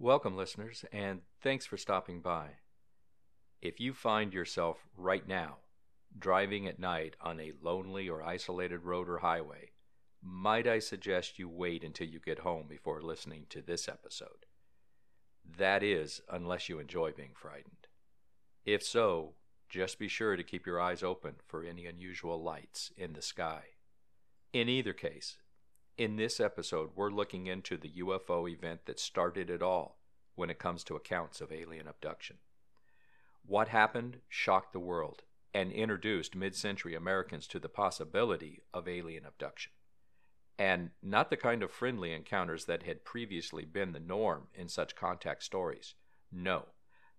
Welcome, listeners, and thanks for stopping by. If you find yourself right now driving at night on a lonely or isolated road or highway, might I suggest you wait until you get home before listening to this episode? That is, unless you enjoy being frightened. If so, just be sure to keep your eyes open for any unusual lights in the sky. In either case, in this episode, we're looking into the UFO event that started it all when it comes to accounts of alien abduction. What happened shocked the world and introduced mid century Americans to the possibility of alien abduction. And not the kind of friendly encounters that had previously been the norm in such contact stories. No,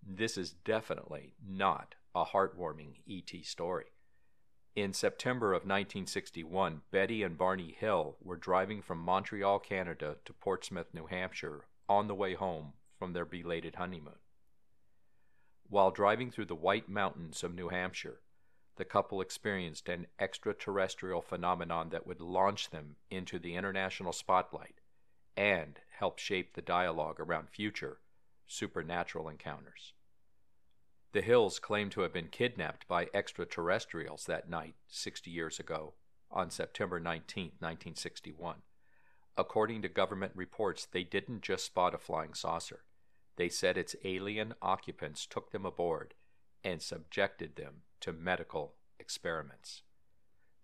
this is definitely not a heartwarming ET story. In September of 1961, Betty and Barney Hill were driving from Montreal, Canada to Portsmouth, New Hampshire on the way home from their belated honeymoon. While driving through the White Mountains of New Hampshire, the couple experienced an extraterrestrial phenomenon that would launch them into the international spotlight and help shape the dialogue around future supernatural encounters. The Hills claim to have been kidnapped by extraterrestrials that night 60 years ago on September 19, 1961. According to government reports, they didn't just spot a flying saucer. They said its alien occupants took them aboard and subjected them to medical experiments.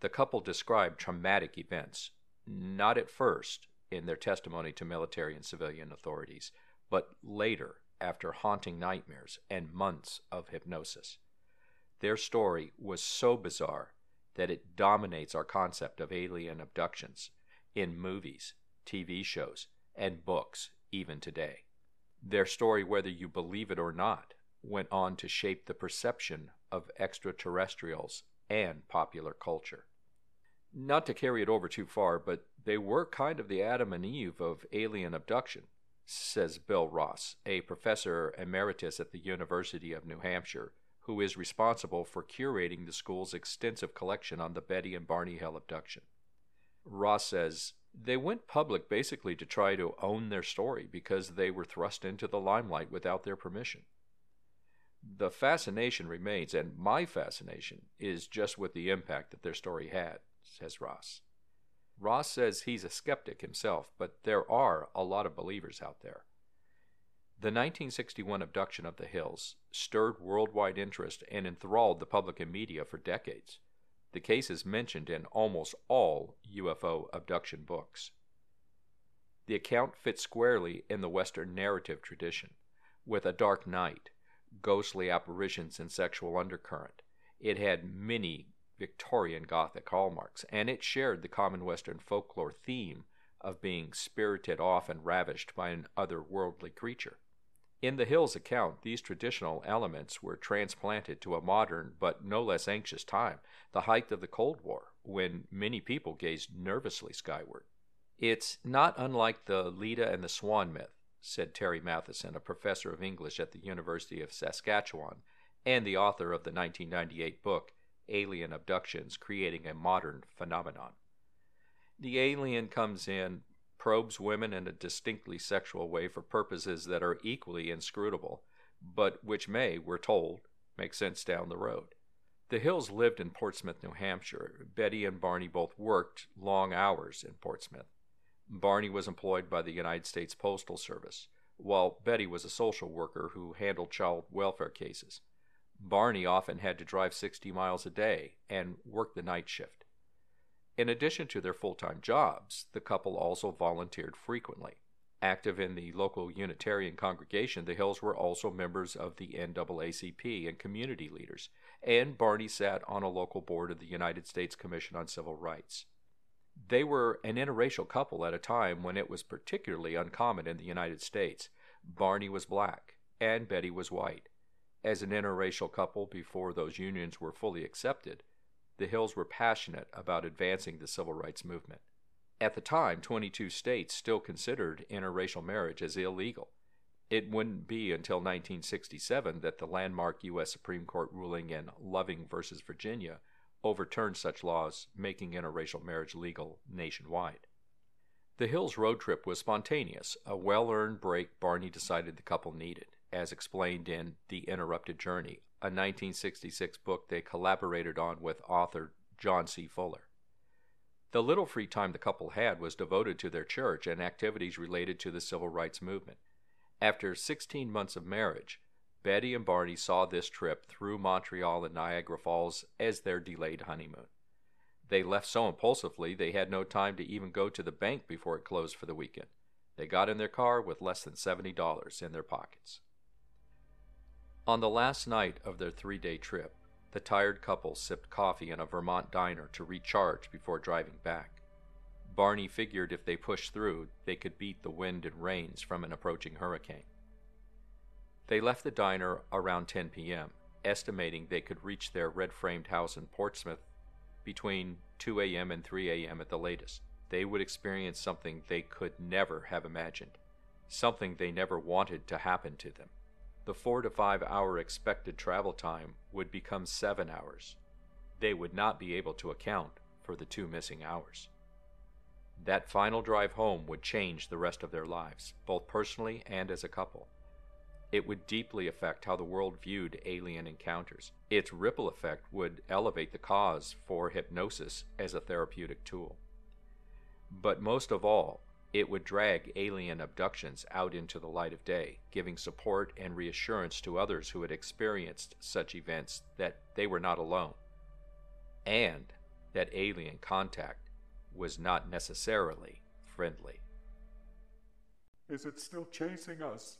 The couple described traumatic events, not at first in their testimony to military and civilian authorities, but later after haunting nightmares and months of hypnosis. Their story was so bizarre that it dominates our concept of alien abductions in movies, TV shows, and books even today. Their story, whether you believe it or not, went on to shape the perception of extraterrestrials and popular culture. Not to carry it over too far, but they were kind of the Adam and Eve of alien abduction, says Bill Ross, a professor emeritus at the University of New Hampshire, who is responsible for curating the school's extensive collection on the Betty and Barney Hill abduction. Ross says they went public basically to try to own their story because they were thrust into the limelight without their permission. The fascination remains, and my fascination is just with the impact that their story had, says Ross. Ross says he's a skeptic himself, but there are a lot of believers out there. The 1961 abduction of the Hills stirred worldwide interest and enthralled the public and media for decades. The case is mentioned in almost all UFO abduction books. The account fits squarely in the Western narrative tradition, with a dark night, ghostly apparitions, and sexual undercurrent. It had many Victorian Gothic hallmarks, and it shared the common Western folklore theme of being spirited off and ravished by an otherworldly creature. In the Hills account, these traditional elements were transplanted to a modern but no less anxious time, the height of the Cold War, when many people gazed nervously skyward. It's not unlike the Leda and the Swan myth, said Terry Matheson, a professor of English at the University of Saskatchewan and the author of the 1998 book Alien Abductions Creating a Modern Phenomenon. The alien comes in, probes women in a distinctly sexual way for purposes that are equally inscrutable, but which may, we're told, make sense down the road. The Hills lived in Portsmouth, New Hampshire. Betty and Barney both worked long hours in Portsmouth. Barney was employed by the United States Postal Service, while Betty was a social worker who handled child welfare cases. Barney often had to drive 60 miles a day and work the night shift. In addition to their full time jobs, the couple also volunteered frequently. Active in the local Unitarian congregation, the Hills were also members of the NAACP and community leaders, and Barney sat on a local board of the United States Commission on Civil Rights. They were an interracial couple at a time when it was particularly uncommon in the United States. Barney was black, and Betty was white. As an interracial couple before those unions were fully accepted, the Hills were passionate about advancing the civil rights movement. At the time, 22 states still considered interracial marriage as illegal. It wouldn't be until 1967 that the landmark U.S. Supreme Court ruling in Loving v. Virginia overturned such laws, making interracial marriage legal nationwide. The Hills road trip was spontaneous, a well earned break Barney decided the couple needed, as explained in The Interrupted Journey, a 1966 book they collaborated on with author John G. Fuller. The little free time the couple had was devoted to their church and activities related to the civil rights movement. After 16 months of marriage, Betty and Barney saw this trip through Montreal and Niagara Falls as their delayed honeymoon. They left so impulsively they had no time to even go to the bank before it closed for the weekend. They got in their car with less than $70 in their pockets. On the last night of their three day trip, the tired couple sipped coffee in a Vermont diner to recharge before driving back. Barney figured if they pushed through, they could beat the wind and rains from an approaching hurricane. They left the diner around 10 p.m., estimating they could reach their red framed house in Portsmouth between 2 a.m. and 3 a.m. at the latest. They would experience something they could never have imagined, something they never wanted to happen to them the four to five hour expected travel time would become seven hours. They would not be able to account for the two missing hours. That final drive home would change the rest of their lives, both personally and as a couple. It would deeply affect how the world viewed alien encounters. Its ripple effect would elevate the cause for hypnosis as a therapeutic tool. But most of all, it would drag alien abductions out into the light of day, giving support and reassurance to others who had experienced such events that they were not alone, and that alien contact was not necessarily friendly. Is it still chasing us?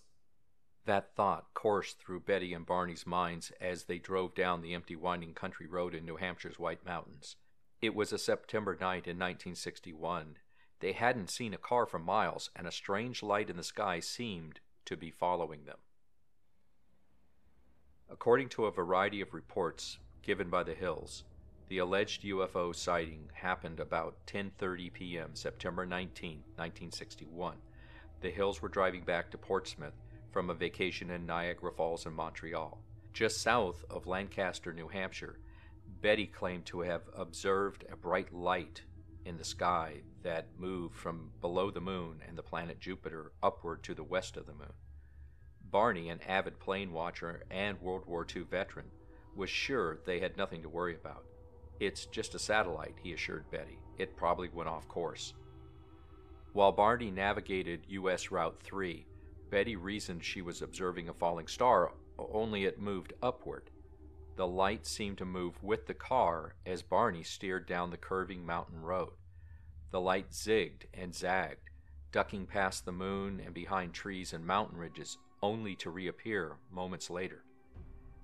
That thought coursed through Betty and Barney's minds as they drove down the empty winding country road in New Hampshire's White Mountains. It was a September night in 1961, they hadn't seen a car for miles, and a strange light in the sky seemed to be following them. According to a variety of reports given by the Hills, the alleged UFO sighting happened about 10:30 p.m. September 19, 1961. The Hills were driving back to Portsmouth from a vacation in Niagara Falls and Montreal. Just south of Lancaster, New Hampshire, Betty claimed to have observed a bright light in the sky that moved from below the moon and the planet Jupiter upward to the west of the moon. Barney, an avid plane watcher and World War II veteran, was sure they had nothing to worry about. It's just a satellite, he assured Betty. It probably went off course. While Barney navigated U.S. Route 3, Betty reasoned she was observing a falling star, only it moved upward. The light seemed to move with the car as Barney steered down the curving mountain road. The light zigged and zagged, ducking past the moon and behind trees and mountain ridges, only to reappear moments later.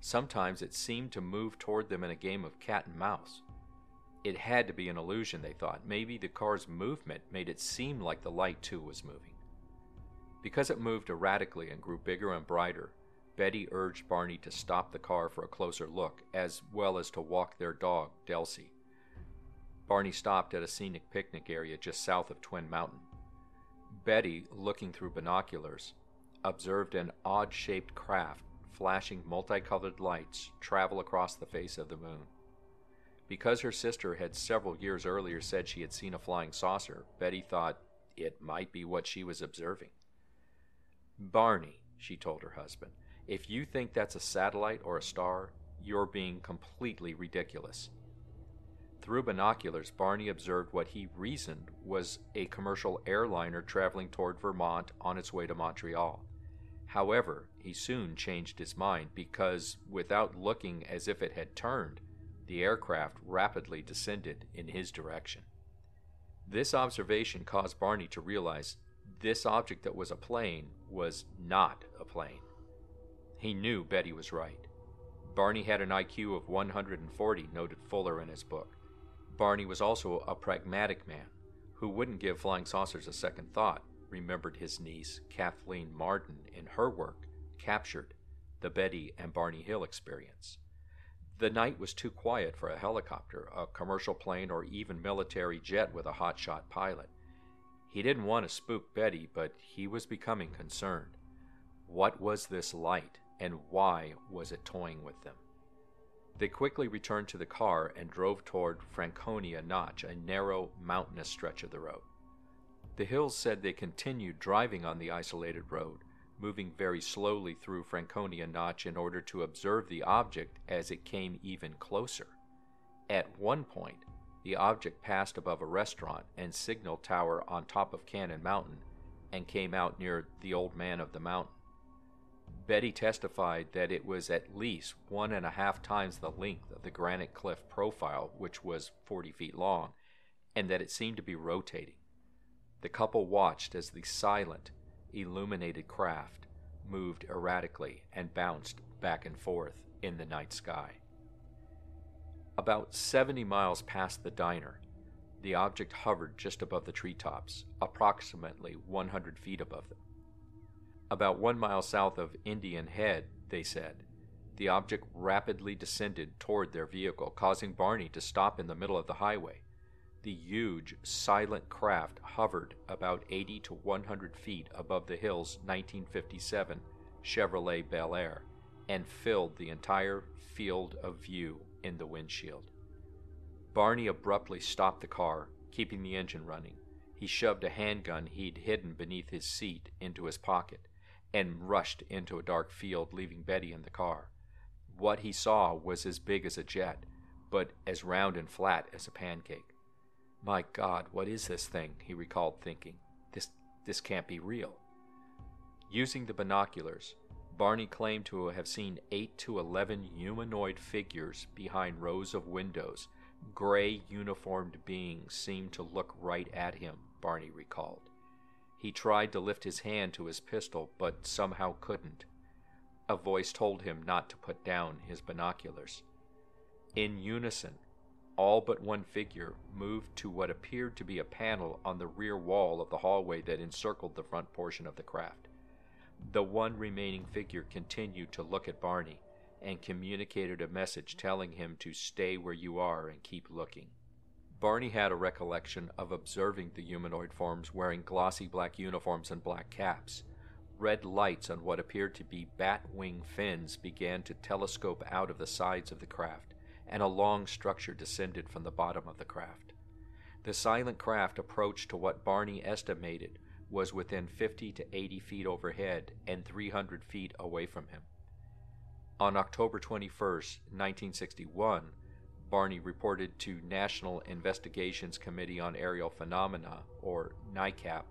Sometimes it seemed to move toward them in a game of cat and mouse. It had to be an illusion, they thought. Maybe the car's movement made it seem like the light too was moving. Because it moved erratically and grew bigger and brighter, Betty urged Barney to stop the car for a closer look, as well as to walk their dog, Delsey. Barney stopped at a scenic picnic area just south of Twin Mountain. Betty, looking through binoculars, observed an odd shaped craft flashing multicolored lights travel across the face of the moon. Because her sister had several years earlier said she had seen a flying saucer, Betty thought it might be what she was observing. Barney, she told her husband, if you think that's a satellite or a star, you're being completely ridiculous. Through binoculars, Barney observed what he reasoned was a commercial airliner traveling toward Vermont on its way to Montreal. However, he soon changed his mind because, without looking as if it had turned, the aircraft rapidly descended in his direction. This observation caused Barney to realize this object that was a plane was not a plane. He knew Betty was right. Barney had an IQ of 140, noted Fuller in his book. Barney was also a pragmatic man, who wouldn't give flying saucers a second thought, remembered his niece, Kathleen Marden, in her work, Captured The Betty and Barney Hill Experience. The night was too quiet for a helicopter, a commercial plane, or even military jet with a hotshot pilot. He didn't want to spook Betty, but he was becoming concerned. What was this light, and why was it toying with them? They quickly returned to the car and drove toward Franconia Notch, a narrow, mountainous stretch of the road. The Hills said they continued driving on the isolated road, moving very slowly through Franconia Notch in order to observe the object as it came even closer. At one point, the object passed above a restaurant and signal tower on top of Cannon Mountain and came out near the Old Man of the Mountain. Betty testified that it was at least one and a half times the length of the granite cliff profile, which was 40 feet long, and that it seemed to be rotating. The couple watched as the silent, illuminated craft moved erratically and bounced back and forth in the night sky. About 70 miles past the diner, the object hovered just above the treetops, approximately 100 feet above them. About one mile south of Indian Head, they said, the object rapidly descended toward their vehicle, causing Barney to stop in the middle of the highway. The huge, silent craft hovered about 80 to 100 feet above the Hill's 1957 Chevrolet Bel Air and filled the entire field of view in the windshield. Barney abruptly stopped the car, keeping the engine running. He shoved a handgun he'd hidden beneath his seat into his pocket and rushed into a dark field, leaving Betty in the car. What he saw was as big as a jet, but as round and flat as a pancake. My God, what is this thing? he recalled thinking. This, this can't be real. Using the binoculars, Barney claimed to have seen 8 to 11 humanoid figures behind rows of windows. Gray uniformed beings seemed to look right at him, Barney recalled. He tried to lift his hand to his pistol, but somehow couldn't. A voice told him not to put down his binoculars. In unison, all but one figure moved to what appeared to be a panel on the rear wall of the hallway that encircled the front portion of the craft. The one remaining figure continued to look at Barney and communicated a message telling him to stay where you are and keep looking. Barney had a recollection of observing the humanoid forms wearing glossy black uniforms and black caps. Red lights on what appeared to be bat wing fins began to telescope out of the sides of the craft, and a long structure descended from the bottom of the craft. The silent craft approached to what Barney estimated was within 50 to 80 feet overhead and 300 feet away from him. On October 21, 1961, Barney reported to National Investigations Committee on Aerial Phenomena, or NICAP,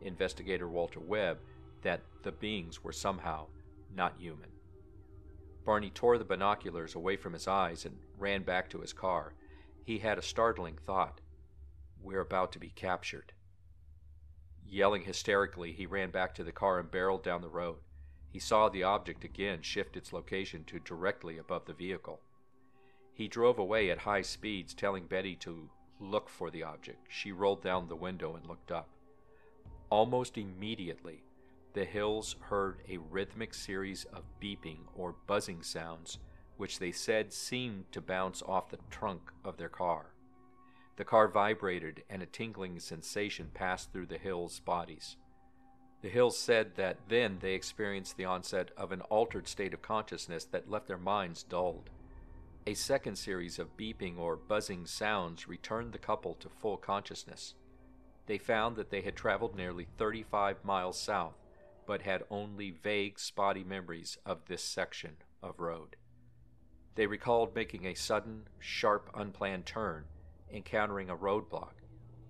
investigator Walter Webb, that the beings were somehow not human. Barney tore the binoculars away from his eyes and ran back to his car. He had a startling thought. We're about to be captured. Yelling hysterically, he ran back to the car and barreled down the road. He saw the object again shift its location to directly above the vehicle. He drove away at high speeds, telling Betty to look for the object. She rolled down the window and looked up. Almost immediately, the Hills heard a rhythmic series of beeping or buzzing sounds, which they said seemed to bounce off the trunk of their car. The car vibrated, and a tingling sensation passed through the Hills' bodies. The Hills said that then they experienced the onset of an altered state of consciousness that left their minds dulled. A second series of beeping or buzzing sounds returned the couple to full consciousness. They found that they had traveled nearly 35 miles south, but had only vague, spotty memories of this section of road. They recalled making a sudden, sharp, unplanned turn, encountering a roadblock,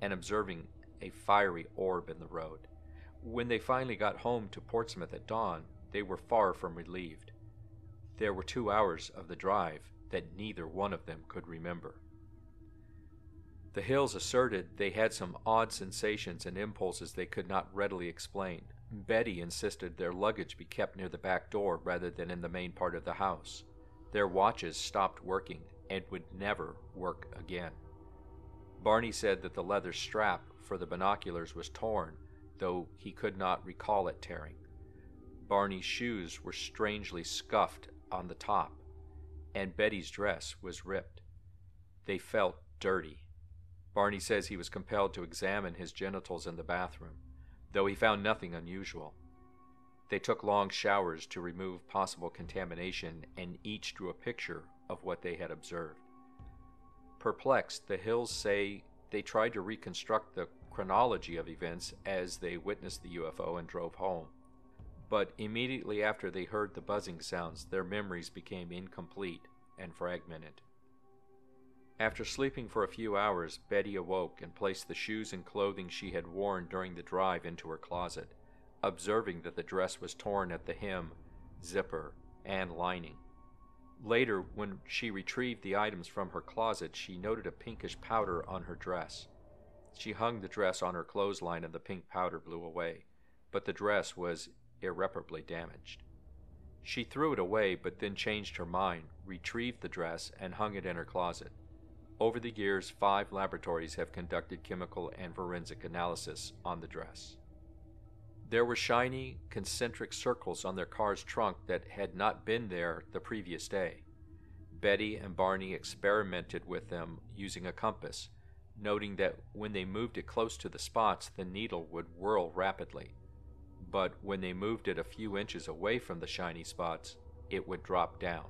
and observing a fiery orb in the road. When they finally got home to Portsmouth at dawn, they were far from relieved. There were two hours of the drive, that neither one of them could remember. The Hills asserted they had some odd sensations and impulses they could not readily explain. Betty insisted their luggage be kept near the back door rather than in the main part of the house. Their watches stopped working and would never work again. Barney said that the leather strap for the binoculars was torn, though he could not recall it tearing. Barney's shoes were strangely scuffed on the top, and Betty's dress was ripped. They felt dirty. Barney says he was compelled to examine his genitals in the bathroom, though he found nothing unusual. They took long showers to remove possible contamination and each drew a picture of what they had observed. Perplexed, the Hills say they tried to reconstruct the chronology of events as they witnessed the UFO and drove home. But immediately after they heard the buzzing sounds, their memories became incomplete and fragmented. After sleeping for a few hours, Betty awoke and placed the shoes and clothing she had worn during the drive into her closet, observing that the dress was torn at the hem, zipper, and lining. Later, when she retrieved the items from her closet, she noted a pinkish powder on her dress. She hung the dress on her clothesline and the pink powder blew away, but the dress was irreparably damaged. She threw it away, but then changed her mind, retrieved the dress, and hung it in her closet. Over the years, five laboratories have conducted chemical and forensic analysis on the dress. There were shiny, concentric circles on their car's trunk that had not been there the previous day. Betty and Barney experimented with them using a compass, noting that when they moved it close to the spots, the needle would whirl rapidly. But when they moved it a few inches away from the shiny spots, it would drop down.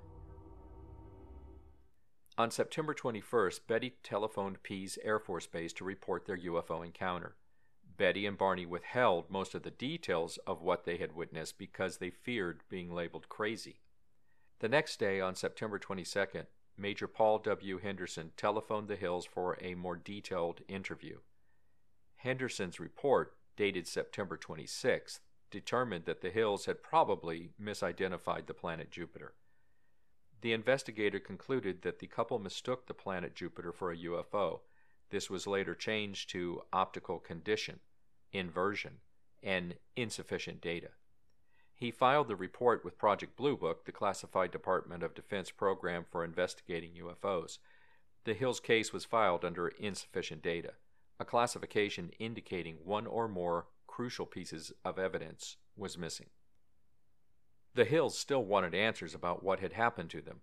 On September 21st, Betty telephoned Pease Air Force Base to report their UFO encounter. Betty and Barney withheld most of the details of what they had witnessed because they feared being labeled crazy. The next day, on September 22nd, Major Paul W. Henderson telephoned the Hills for a more detailed interview. Henderson's report, dated September 26th, determined that the Hills had probably misidentified the planet Jupiter. The investigator concluded that the couple mistook the planet Jupiter for a UFO. This was later changed to optical condition, inversion, and insufficient data. He filed the report with Project Blue Book, the classified Department of Defense program for investigating UFOs. The Hills case was filed under insufficient data, a classification indicating one or more crucial pieces of evidence was missing. The Hills still wanted answers about what had happened to them.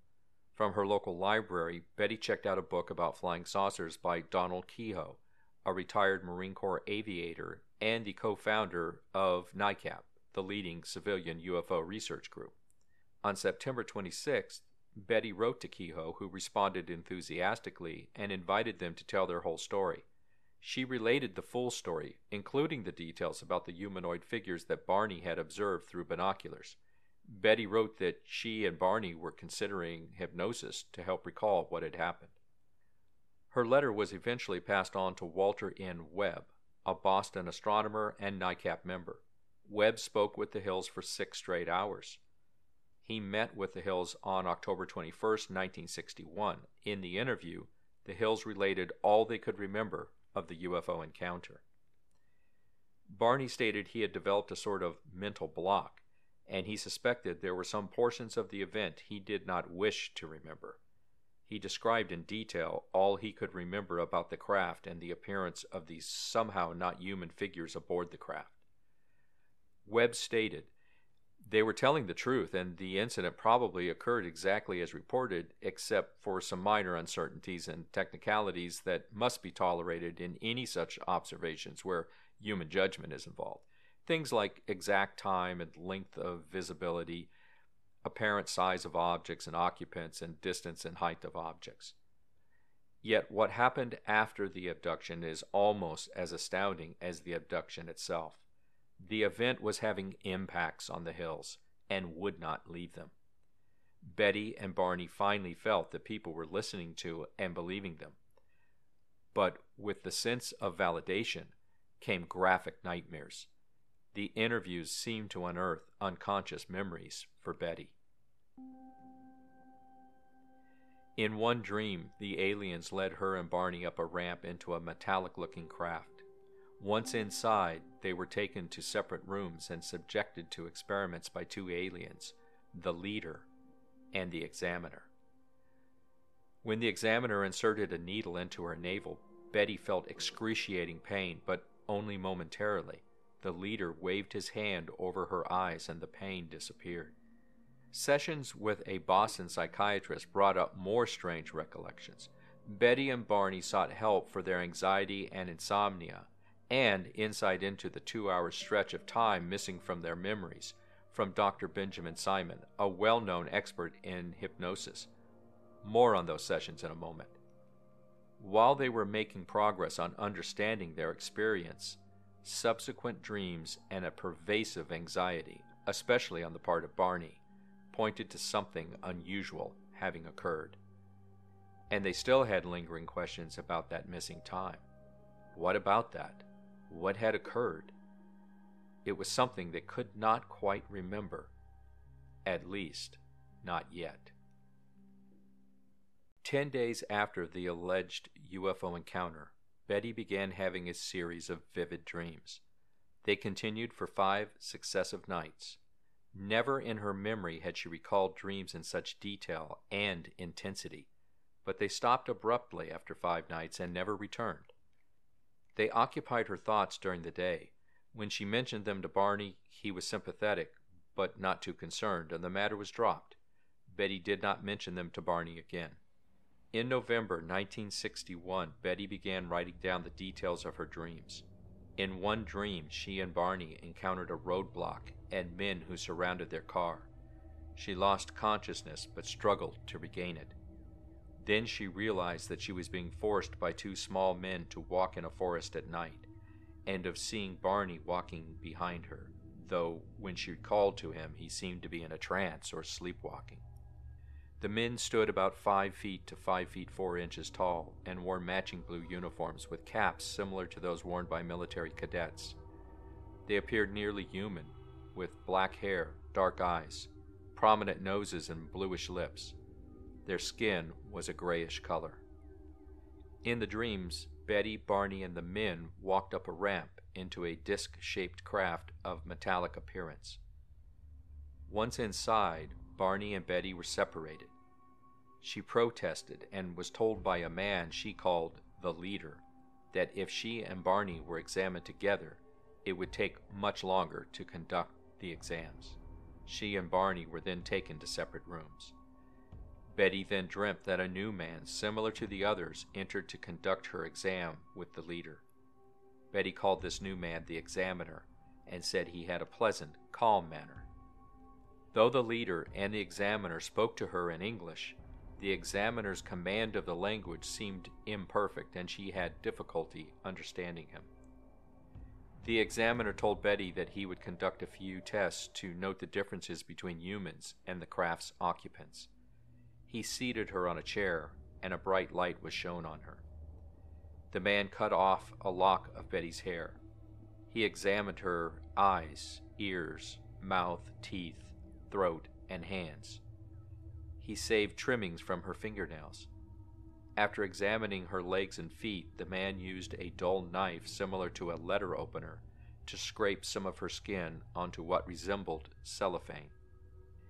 From her local library, Betty checked out a book about flying saucers by Donald Keyhoe, a retired Marine Corps aviator and the co founder of NICAP, the leading civilian UFO research group. On September 26th, Betty wrote to Keyhoe, who responded enthusiastically and invited them to tell their whole story. She related the full story, including the details about the humanoid figures that Barney had observed through binoculars. Betty wrote that she and Barney were considering hypnosis to help recall what had happened. Her letter was eventually passed on to Walter N. Webb, a Boston astronomer and NICAP member. Webb spoke with the Hills for six straight hours. He met with the Hills on October 21, 1961. In the interview, the Hills related all they could remember of the UFO encounter. Barney stated he had developed a sort of mental block and he suspected there were some portions of the event he did not wish to remember. He described in detail all he could remember about the craft and the appearance of these somehow not human figures aboard the craft. Webb stated, They were telling the truth, and the incident probably occurred exactly as reported, except for some minor uncertainties and technicalities that must be tolerated in any such observations where human judgment is involved. Things like exact time and length of visibility, apparent size of objects and occupants, and distance and height of objects. Yet what happened after the abduction is almost as astounding as the abduction itself. The event was having impacts on the hills and would not leave them. Betty and Barney finally felt that people were listening to and believing them. But with the sense of validation came graphic nightmares the interviews seemed to unearth unconscious memories for Betty. In one dream, the aliens led her and Barney up a ramp into a metallic looking craft. Once inside, they were taken to separate rooms and subjected to experiments by two aliens, the leader and the examiner. When the examiner inserted a needle into her navel, Betty felt excruciating pain, but only momentarily. The leader waved his hand over her eyes and the pain disappeared. Sessions with a Boston psychiatrist brought up more strange recollections. Betty and Barney sought help for their anxiety and insomnia, and insight into the two hour stretch of time missing from their memories from Dr. Benjamin Simon, a well known expert in hypnosis. More on those sessions in a moment. While they were making progress on understanding their experience, subsequent dreams and a pervasive anxiety, especially on the part of Barney, pointed to something unusual having occurred. And they still had lingering questions about that missing time. What about that? What had occurred? It was something they could not quite remember. At least, not yet. Ten days after the alleged UFO encounter, Betty began having a series of vivid dreams. They continued for five successive nights. Never in her memory had she recalled dreams in such detail and intensity, but they stopped abruptly after five nights and never returned. They occupied her thoughts during the day, when she mentioned them to Barney, he was sympathetic, but not too concerned, and the matter was dropped. Betty did not mention them to Barney again. In November 1961, Betty began writing down the details of her dreams. In one dream, she and Barney encountered a roadblock and men who surrounded their car. She lost consciousness but struggled to regain it. Then she realized that she was being forced by two small men to walk in a forest at night and of seeing Barney walking behind her, though when she called to him he seemed to be in a trance or sleepwalking. The men stood about five feet to five feet four inches tall and wore matching blue uniforms with caps similar to those worn by military cadets. They appeared nearly human, with black hair, dark eyes, prominent noses, and bluish lips. Their skin was a grayish color. In the dreams, Betty, Barney, and the men walked up a ramp into a disc shaped craft of metallic appearance. Once inside, Barney and Betty were separated. She protested and was told by a man she called the leader that if she and Barney were examined together, it would take much longer to conduct the exams. She and Barney were then taken to separate rooms. Betty then dreamt that a new man, similar to the others, entered to conduct her exam with the leader. Betty called this new man the examiner and said he had a pleasant, calm manner. Though the leader and the examiner spoke to her in English, the examiner's command of the language seemed imperfect and she had difficulty understanding him. The examiner told Betty that he would conduct a few tests to note the differences between humans and the craft's occupants. He seated her on a chair, and a bright light was shown on her. The man cut off a lock of Betty's hair. He examined her eyes, ears, mouth, teeth, throat, and hands. He saved trimmings from her fingernails. After examining her legs and feet, the man used a dull knife similar to a letter opener to scrape some of her skin onto what resembled cellophane.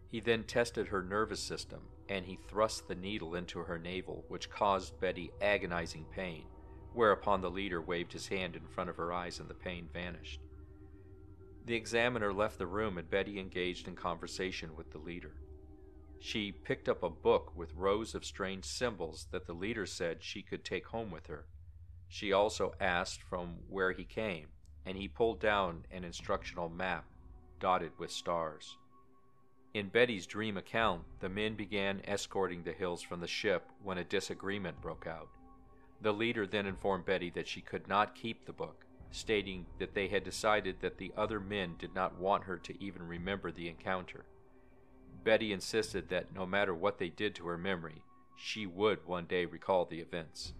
He then tested her nervous system, and he thrust the needle into her navel, which caused Betty agonizing pain, whereupon the leader waved his hand in front of her eyes and the pain vanished. The examiner left the room and Betty engaged in conversation with the leader. She picked up a book with rows of strange symbols that the leader said she could take home with her. She also asked from where he came, and he pulled down an instructional map dotted with stars. In Betty's dream account, the men began escorting the Hills from the ship when a disagreement broke out. The leader then informed Betty that she could not keep the book, stating that they had decided that the other men did not want her to even remember the encounter. Betty insisted that no matter what they did to her memory, she would one day recall the events.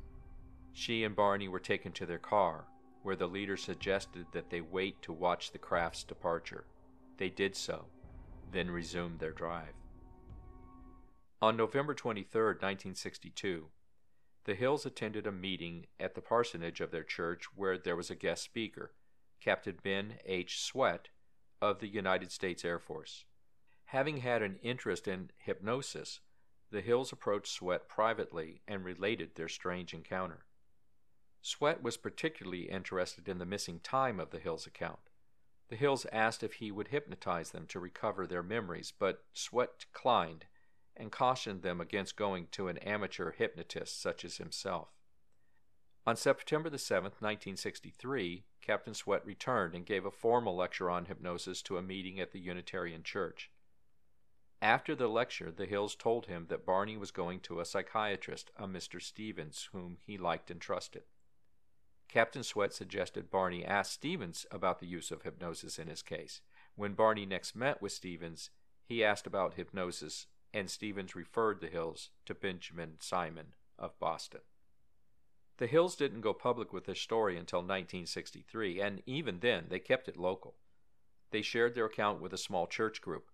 She and Barney were taken to their car, where the leader suggested that they wait to watch the craft's departure. They did so then resumed their drive. On November 23, 1962, the Hills attended a meeting at the parsonage of their church where there was a guest speaker, Captain Ben H. Swett of the United States Air Force. Having had an interest in hypnosis, the Hills approached Swett privately and related their strange encounter. Swett was particularly interested in the missing time of the Hills account. The Hills asked if he would hypnotize them to recover their memories, but Swett declined and cautioned them against going to an amateur hypnotist such as himself. On September 7, 1963, Captain Swett returned and gave a formal lecture on hypnosis to a meeting at the Unitarian Church. After the lecture, the Hills told him that Barney was going to a psychiatrist, a Mr. Stevens, whom he liked and trusted. Captain Swett suggested Barney ask Stevens about the use of hypnosis in his case. When Barney next met with Stevens, he asked about hypnosis, and Stevens referred the Hills to Benjamin Simon of Boston. The Hills didn't go public with their story until 1963, and even then they kept it local. They shared their account with a small church group.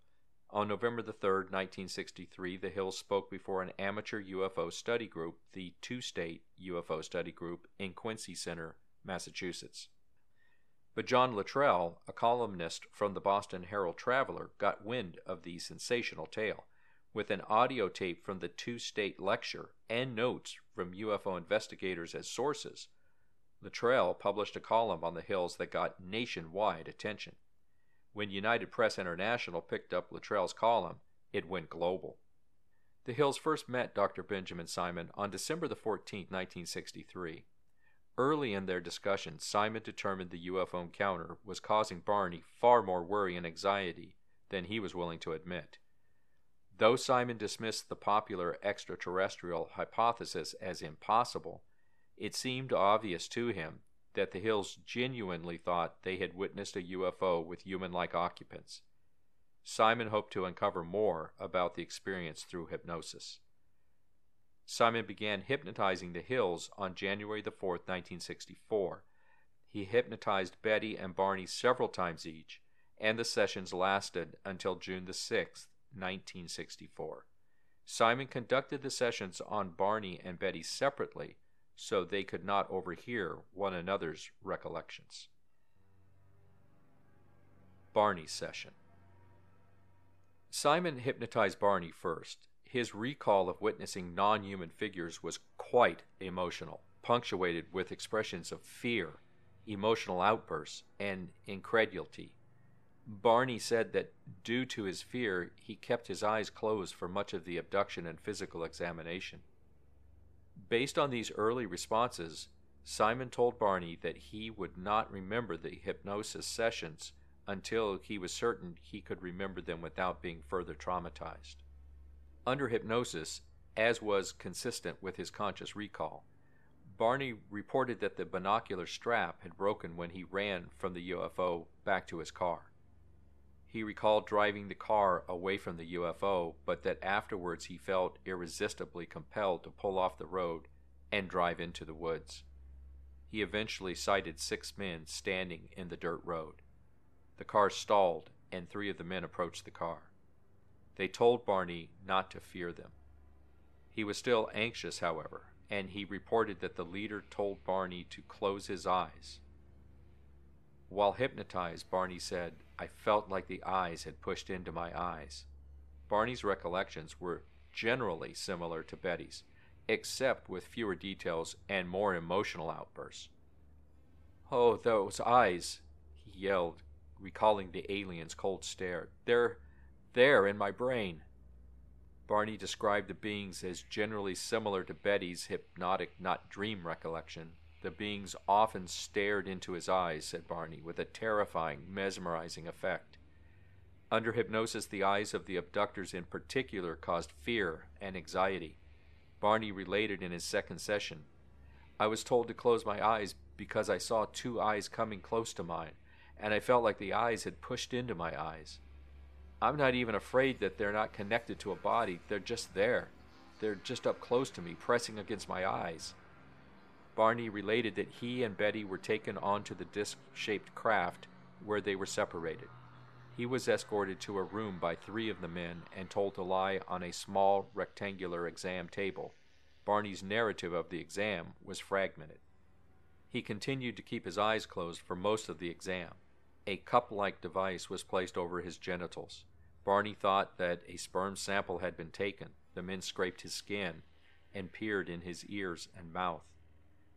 On November the 3rd, 1963, the Hills spoke before an amateur UFO study group, the Two State UFO Study Group, in Quincy Center, Massachusetts. But John Luttrell, a columnist from the Boston Herald Traveler, got wind of the sensational tale. With an audio tape from the Two State lecture and notes from UFO investigators as sources, Luttrell published a column on the Hills that got nationwide attention. When United Press International picked up Luttrell's column, it went global. The Hills first met Dr. Benjamin Simon on December 14, 1963. Early in their discussion, Simon determined the UFO encounter was causing Barney far more worry and anxiety than he was willing to admit. Though Simon dismissed the popular extraterrestrial hypothesis as impossible, it seemed obvious to him that the Hills genuinely thought they had witnessed a UFO with human like occupants. Simon hoped to uncover more about the experience through hypnosis. Simon began hypnotizing the Hills on January 4, 1964. He hypnotized Betty and Barney several times each, and the sessions lasted until June the 6th, 1964. Simon conducted the sessions on Barney and Betty separately so they could not overhear one another's recollections. Barney's session. Simon hypnotized Barney first. His recall of witnessing non human figures was quite emotional, punctuated with expressions of fear, emotional outbursts, and incredulity. Barney said that due to his fear, he kept his eyes closed for much of the abduction and physical examination. Based on these early responses, Simon told Barney that he would not remember the hypnosis sessions until he was certain he could remember them without being further traumatized. Under hypnosis, as was consistent with his conscious recall, Barney reported that the binocular strap had broken when he ran from the UFO back to his car. He recalled driving the car away from the UFO, but that afterwards he felt irresistibly compelled to pull off the road and drive into the woods. He eventually sighted six men standing in the dirt road. The car stalled, and three of the men approached the car. They told Barney not to fear them. He was still anxious, however, and he reported that the leader told Barney to close his eyes. While hypnotized, Barney said, I felt like the eyes had pushed into my eyes. Barney's recollections were generally similar to Betty's, except with fewer details and more emotional outbursts. Oh, those eyes, he yelled, recalling the alien's cold stare. They're there in my brain. Barney described the beings as generally similar to Betty's hypnotic, not dream recollection, the beings often stared into his eyes, said Barney, with a terrifying, mesmerizing effect. Under hypnosis, the eyes of the abductors in particular caused fear and anxiety. Barney related in his second session I was told to close my eyes because I saw two eyes coming close to mine, and I felt like the eyes had pushed into my eyes. I'm not even afraid that they're not connected to a body, they're just there. They're just up close to me, pressing against my eyes. Barney related that he and Betty were taken onto the disc shaped craft where they were separated. He was escorted to a room by three of the men and told to lie on a small rectangular exam table. Barney's narrative of the exam was fragmented. He continued to keep his eyes closed for most of the exam. A cup like device was placed over his genitals. Barney thought that a sperm sample had been taken. The men scraped his skin and peered in his ears and mouth.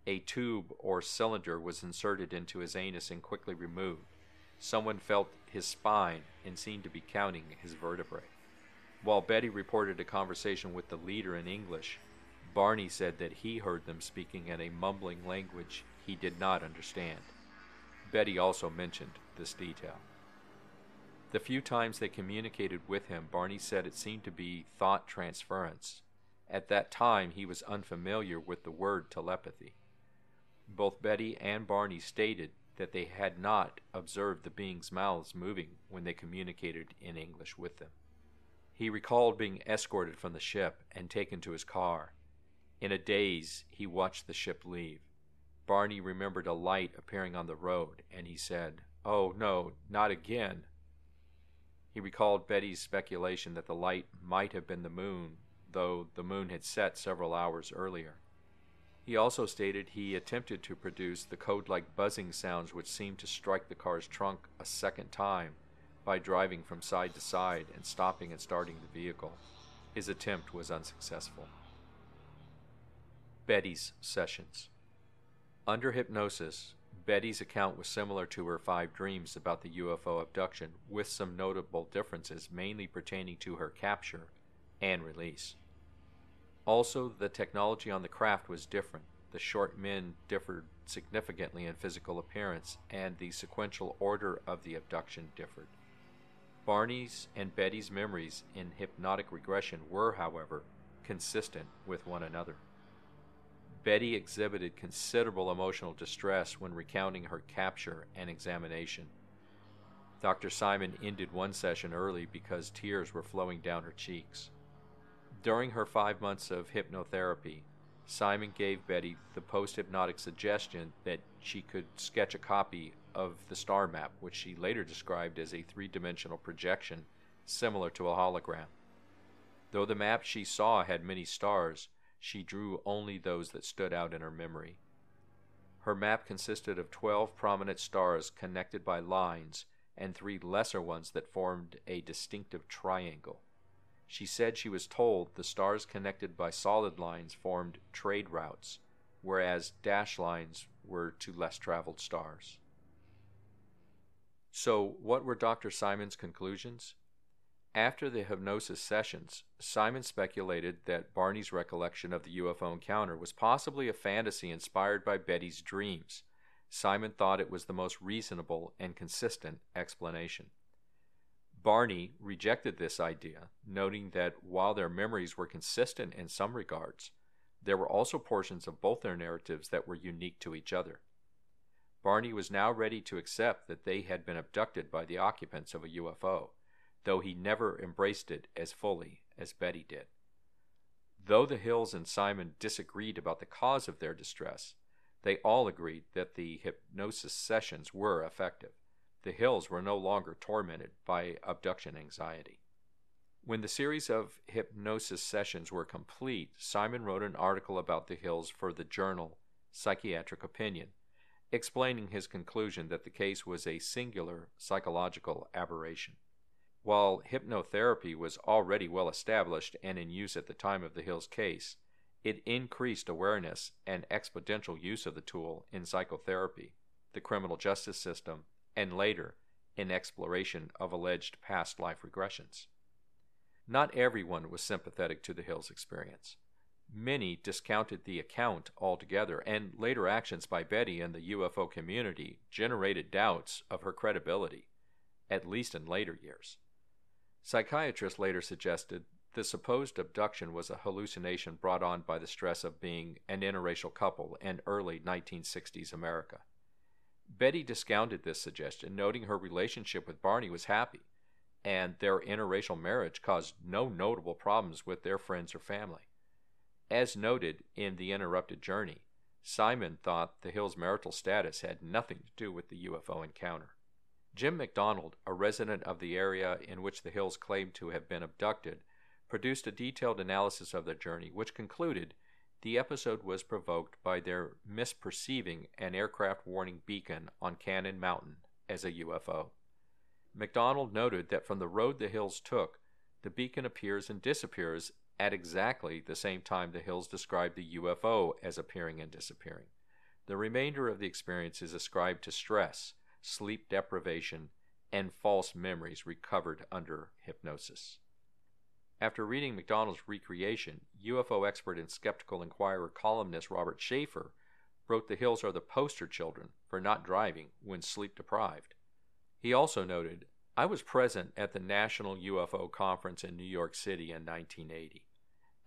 A tube or cylinder was inserted into his anus and quickly removed. Someone felt his spine and seemed to be counting his vertebrae. While Betty reported a conversation with the leader in English, Barney said that he heard them speaking in a mumbling language he did not understand. Betty also mentioned this detail. The few times they communicated with him, Barney said it seemed to be thought transference. At that time, he was unfamiliar with the word telepathy. Both Betty and Barney stated that they had not observed the beings' mouths moving when they communicated in English with them. He recalled being escorted from the ship and taken to his car. In a daze, he watched the ship leave. Barney remembered a light appearing on the road, and he said, Oh, no, not again. He recalled Betty's speculation that the light might have been the moon, though the moon had set several hours earlier. He also stated he attempted to produce the code like buzzing sounds which seemed to strike the car's trunk a second time by driving from side to side and stopping and starting the vehicle. His attempt was unsuccessful. Betty's sessions. Under hypnosis, Betty's account was similar to her five dreams about the UFO abduction, with some notable differences mainly pertaining to her capture and release. Also, the technology on the craft was different. The short men differed significantly in physical appearance, and the sequential order of the abduction differed. Barney's and Betty's memories in hypnotic regression were, however, consistent with one another. Betty exhibited considerable emotional distress when recounting her capture and examination. Dr. Simon ended one session early because tears were flowing down her cheeks. During her five months of hypnotherapy, Simon gave Betty the post hypnotic suggestion that she could sketch a copy of the star map, which she later described as a three dimensional projection similar to a hologram. Though the map she saw had many stars, she drew only those that stood out in her memory. Her map consisted of 12 prominent stars connected by lines and three lesser ones that formed a distinctive triangle. She said she was told the stars connected by solid lines formed trade routes, whereas dash lines were to less traveled stars. So, what were Dr. Simon's conclusions? After the hypnosis sessions, Simon speculated that Barney's recollection of the UFO encounter was possibly a fantasy inspired by Betty's dreams. Simon thought it was the most reasonable and consistent explanation. Barney rejected this idea, noting that while their memories were consistent in some regards, there were also portions of both their narratives that were unique to each other. Barney was now ready to accept that they had been abducted by the occupants of a UFO though he never embraced it as fully as Betty did. Though the Hills and Simon disagreed about the cause of their distress, they all agreed that the hypnosis sessions were effective. The Hills were no longer tormented by abduction anxiety. When the series of hypnosis sessions were complete, Simon wrote an article about the Hills for the journal Psychiatric Opinion, explaining his conclusion that the case was a singular psychological aberration. While hypnotherapy was already well established and in use at the time of the Hills case, it increased awareness and exponential use of the tool in psychotherapy, the criminal justice system, and later in exploration of alleged past life regressions. Not everyone was sympathetic to the Hills experience. Many discounted the account altogether, and later actions by Betty and the UFO community generated doubts of her credibility, at least in later years. Psychiatrists later suggested the supposed abduction was a hallucination brought on by the stress of being an interracial couple in early 1960s America. Betty discounted this suggestion, noting her relationship with Barney was happy, and their interracial marriage caused no notable problems with their friends or family. As noted in The Interrupted Journey, Simon thought the Hill's marital status had nothing to do with the UFO encounter. Jim McDonald, a resident of the area in which the Hills claimed to have been abducted, produced a detailed analysis of their journey, which concluded the episode was provoked by their misperceiving an aircraft warning beacon on Cannon Mountain as a UFO. McDonald noted that from the road the Hills took, the beacon appears and disappears at exactly the same time the Hills described the UFO as appearing and disappearing. The remainder of the experience is ascribed to stress, sleep deprivation, and false memories recovered under hypnosis. After reading McDonald's recreation, UFO expert and skeptical inquirer columnist Robert Sheaffer wrote the hills are the poster children for not driving when sleep deprived. He also noted, I was present at the National UFO Conference in New York City in 1980,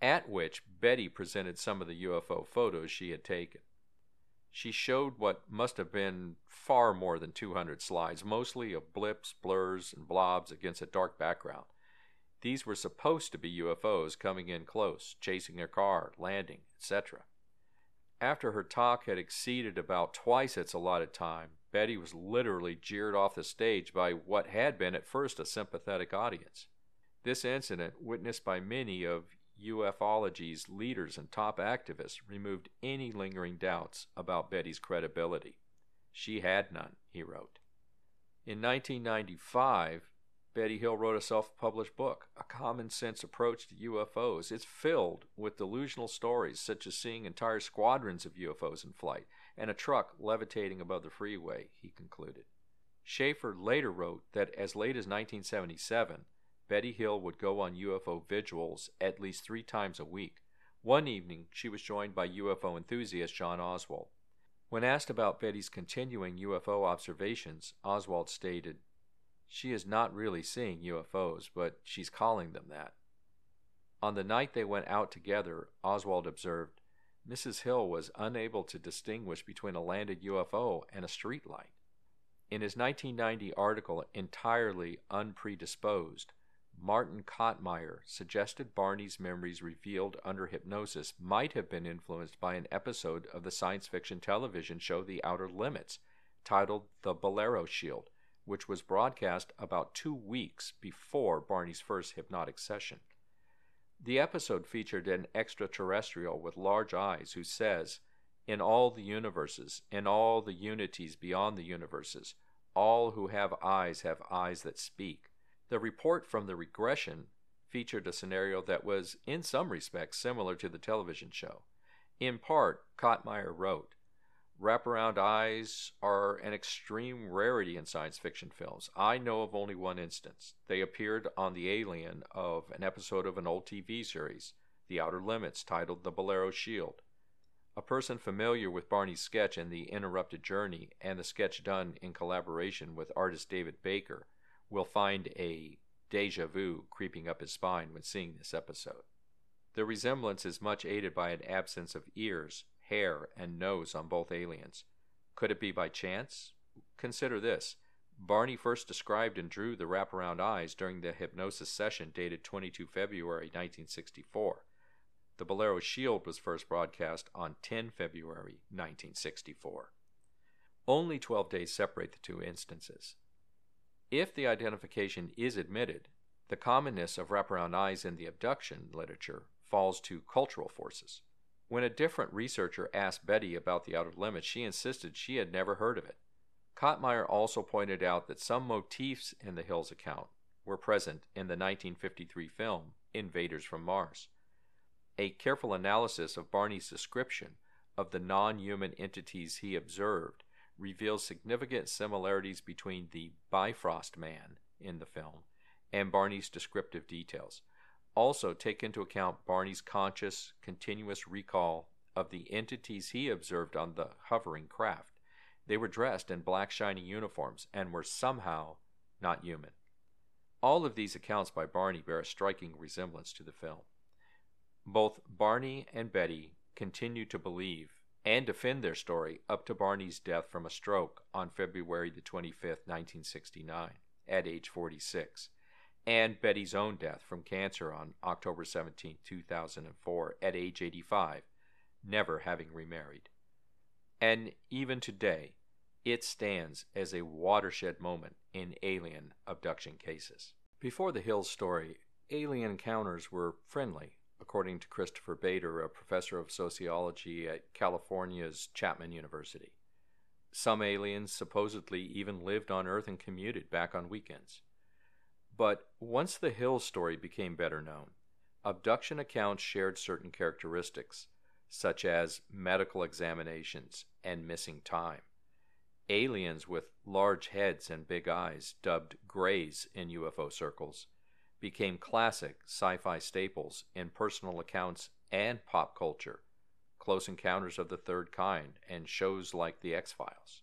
at which Betty presented some of the UFO photos she had taken. She showed what must have been far more than 200 slides, mostly of blips, blurs, and blobs against a dark background. These were supposed to be UFOs coming in close, chasing a car, landing, etc. After her talk had exceeded about twice its allotted time, Betty was literally jeered off the stage by what had been at first a sympathetic audience. This incident, witnessed by many of ufology's leaders and top activists, removed any lingering doubts about Betty's credibility. She had none, he wrote. In 1995, Betty Hill wrote a self published book, A Common Sense Approach to UFOs. It's filled with delusional stories, such as seeing entire squadrons of UFOs in flight and a truck levitating above the freeway, he concluded. Sheaffer later wrote that as late as 1977, Betty Hill would go on UFO vigils at least three times a week. One evening, she was joined by UFO enthusiast John Oswald. When asked about Betty's continuing UFO observations, Oswald stated, She is not really seeing UFOs, but she's calling them that. On the night they went out together, Oswald observed, Mrs. Hill was unable to distinguish between a landed UFO and a street light. In his 1990 article, Entirely Unpredisposed, Martin Kottmeyer suggested Barney's memories revealed under hypnosis might have been influenced by an episode of the science fiction television show The Outer Limits, titled The Bellero Shield, which was broadcast about two weeks before Barney's first hypnotic session. The episode featured an extraterrestrial with large eyes who says, In all the universes, in all the unities beyond the universes, all who have eyes have eyes that speak. The report from the regression featured a scenario that was, in some respects, similar to the television show. In part, Kottmeyer wrote, Wraparound eyes are an extreme rarity in science fiction films. I know of only one instance. They appeared on the alien of an episode of an old TV series, The Outer Limits, titled The Bellero Shield. A person familiar with Barney's sketch and The Interrupted Journey, and the sketch done in collaboration with artist David Baker, will find a deja vu creeping up his spine when seeing this episode. The resemblance is much aided by an absence of ears, hair, and nose on both aliens. Could it be by chance? Consider this. Barney first described and drew the wraparound eyes during the hypnosis session dated 22 February 1964. The Bellero Shield was first broadcast on 10 February 1964. Only 12 days separate the two instances. If the identification is admitted, the commonness of wraparound eyes in the abduction literature falls to cultural forces. When a different researcher asked Betty about the outer limits, she insisted she had never heard of it. Kottmeyer also pointed out that some motifs in the Hills account were present in the 1953 film Invaders from Mars. A careful analysis of Barney's description of the non human entities he observed reveals significant similarities between the Bifrost Man in the film and Barney's descriptive details. Also, take into account Barney's conscious, continuous recall of the entities he observed on the hovering craft. They were dressed in black, shiny uniforms and were somehow not human. All of these accounts by Barney bear a striking resemblance to the film. Both Barney and Betty continue to believe and defend their story up to Barney's death from a stroke on February the 25th, 1969, at age 46 and Betty's own death from cancer on October 17, 2004, at age 85, never having remarried. And even today, it stands as a watershed moment in alien abduction cases. Before the Hills story, alien encounters were friendly, according to Christopher Bader, a professor of sociology at California's Chapman University. Some aliens supposedly even lived on Earth and commuted back on weekends. But once the Hill story became better known, abduction accounts shared certain characteristics, such as medical examinations and missing time. Aliens with large heads and big eyes, dubbed grays in UFO circles, became classic sci fi staples in personal accounts and pop culture, Close Encounters of the Third Kind, and shows like The X Files.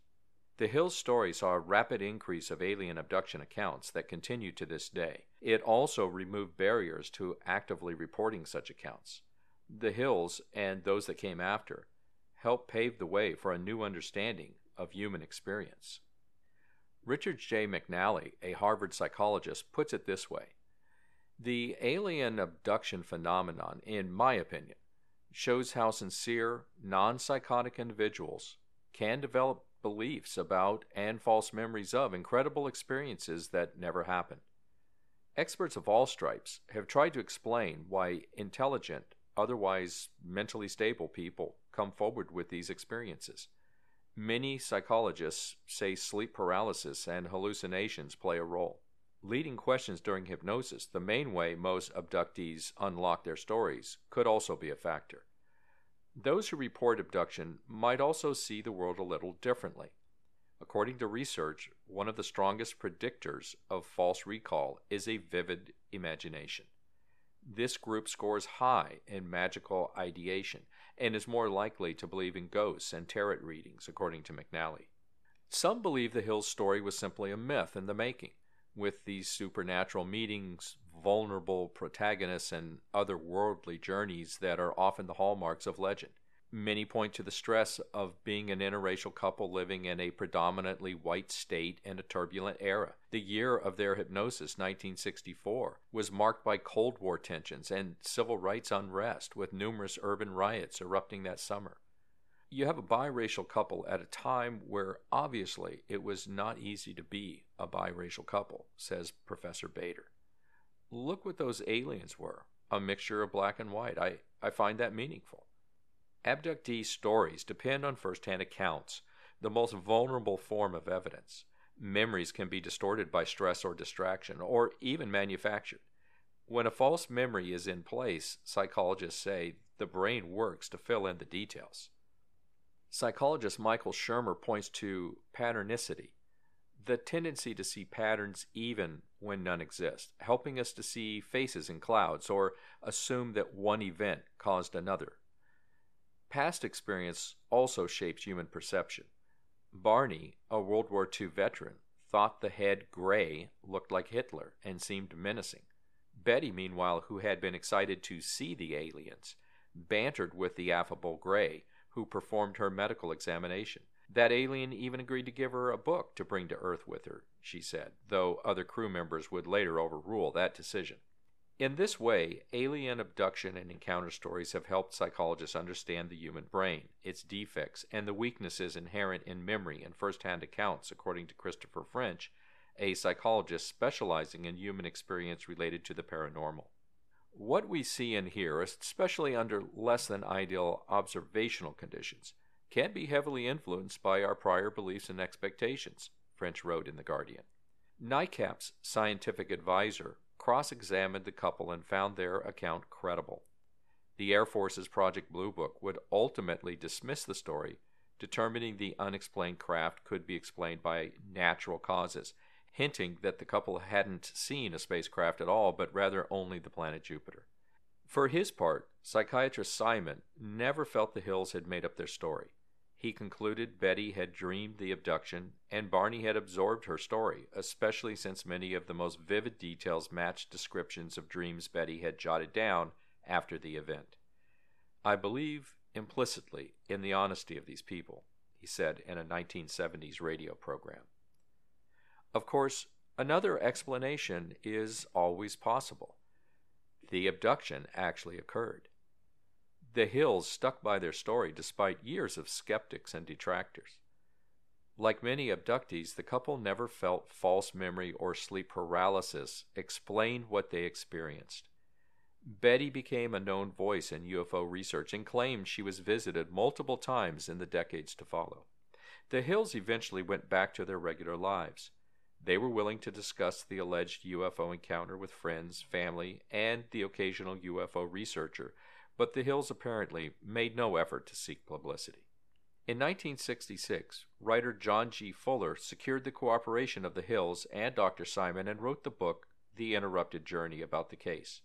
The Hills story saw a rapid increase of alien abduction accounts that continue to this day. It also removed barriers to actively reporting such accounts. The Hills, and those that came after, helped pave the way for a new understanding of human experience. Richard J. McNally, a Harvard psychologist, puts it this way The alien abduction phenomenon, in my opinion, shows how sincere, non psychotic individuals can develop beliefs about and false memories of incredible experiences that never happened. Experts of all stripes have tried to explain why intelligent, otherwise mentally stable people come forward with these experiences. Many psychologists say sleep paralysis and hallucinations play a role. Leading questions during hypnosis, the main way most abductees unlock their stories, could also be a factor. Those who report abduction might also see the world a little differently. According to research, one of the strongest predictors of false recall is a vivid imagination. This group scores high in magical ideation and is more likely to believe in ghosts and tarot readings, according to McNally. Some believe the Hills story was simply a myth in the making, with these supernatural meetings, vulnerable protagonists, and otherworldly journeys that are often the hallmarks of legend. Many point to the stress of being an interracial couple living in a predominantly white state in a turbulent era. The year of their hypnosis, 1964, was marked by Cold War tensions and civil rights unrest, with numerous urban riots erupting that summer. You have a biracial couple at a time where obviously it was not easy to be a biracial couple, says Professor Bader. Look what those aliens were a mixture of black and white. I, I find that meaningful. Abductee stories depend on first-hand accounts, the most vulnerable form of evidence. Memories can be distorted by stress or distraction, or even manufactured. When a false memory is in place, psychologists say the brain works to fill in the details. Psychologist Michael Shermer points to patternicity, the tendency to see patterns even when none exist, helping us to see faces in clouds or assume that one event caused another. Past experience also shapes human perception. Barney, a World War II veteran, thought the head Gray looked like Hitler and seemed menacing. Betty, meanwhile, who had been excited to see the aliens, bantered with the affable Gray, who performed her medical examination. That alien even agreed to give her a book to bring to Earth with her, she said, though other crew members would later overrule that decision. In this way, alien abduction and encounter stories have helped psychologists understand the human brain, its defects, and the weaknesses inherent in memory and first hand accounts, according to Christopher French, a psychologist specializing in human experience related to the paranormal. What we see and hear, especially under less than ideal observational conditions, can be heavily influenced by our prior beliefs and expectations, French wrote in The Guardian. NICAP's scientific advisor, cross examined the couple and found their account credible. The Air Force's Project Blue Book would ultimately dismiss the story, determining the unexplained craft could be explained by natural causes, hinting that the couple hadn't seen a spacecraft at all, but rather only the planet Jupiter. For his part, psychiatrist Simon never felt the Hills had made up their story. He concluded Betty had dreamed the abduction and Barney had absorbed her story, especially since many of the most vivid details matched descriptions of dreams Betty had jotted down after the event. I believe implicitly in the honesty of these people, he said in a 1970s radio program. Of course, another explanation is always possible. The abduction actually occurred. The Hills stuck by their story despite years of skeptics and detractors. Like many abductees, the couple never felt false memory or sleep paralysis explain what they experienced. Betty became a known voice in UFO research and claimed she was visited multiple times in the decades to follow. The Hills eventually went back to their regular lives. They were willing to discuss the alleged UFO encounter with friends, family, and the occasional UFO researcher but the Hills apparently made no effort to seek publicity. In 1966, writer John G. Fuller secured the cooperation of the Hills and Dr. Simon and wrote the book The Interrupted Journey about the case.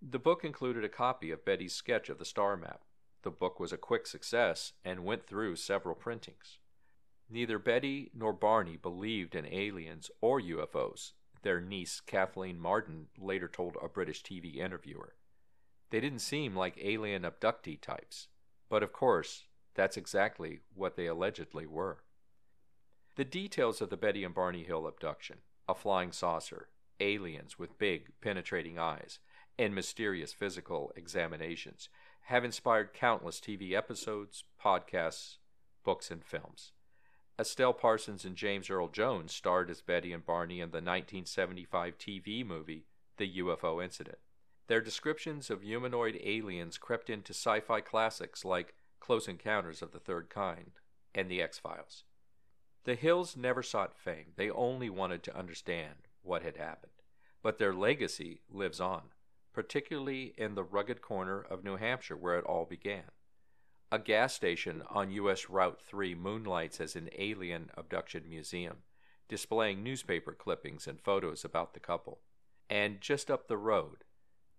The book included a copy of Betty's sketch of the star map. The book was a quick success and went through several printings. Neither Betty nor Barney believed in aliens or UFOs, their niece Kathleen Marden later told a British TV interviewer. They didn't seem like alien abductee types, but of course, that's exactly what they allegedly were. The details of the Betty and Barney Hill abduction a flying saucer, aliens with big, penetrating eyes, and mysterious physical examinations have inspired countless TV episodes, podcasts, books, and films. Estelle Parsons and James Earl Jones starred as Betty and Barney in the 1975 TV movie The UFO Incident. Their descriptions of humanoid aliens crept into sci fi classics like Close Encounters of the Third Kind and The X Files. The Hills never sought fame, they only wanted to understand what had happened. But their legacy lives on particularly in the rugged corner of New Hampshire where it all began. A gas station on U.S. Route 3 moonlights as an alien abduction museum, displaying newspaper clippings and photos about the couple. And just up the road,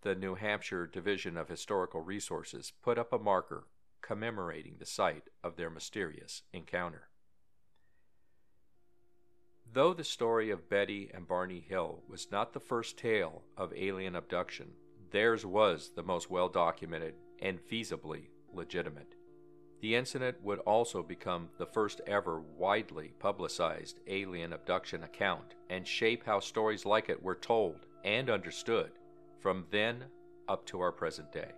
the New Hampshire Division of Historical Resources put up a marker commemorating the site of their mysterious encounter. Though the story of Betty and Barney Hill was not the first tale of alien abduction, theirs was the most well documented and feasibly legitimate. The incident would also become the first ever widely publicized alien abduction account and shape how stories like it were told and understood from then up to our present day.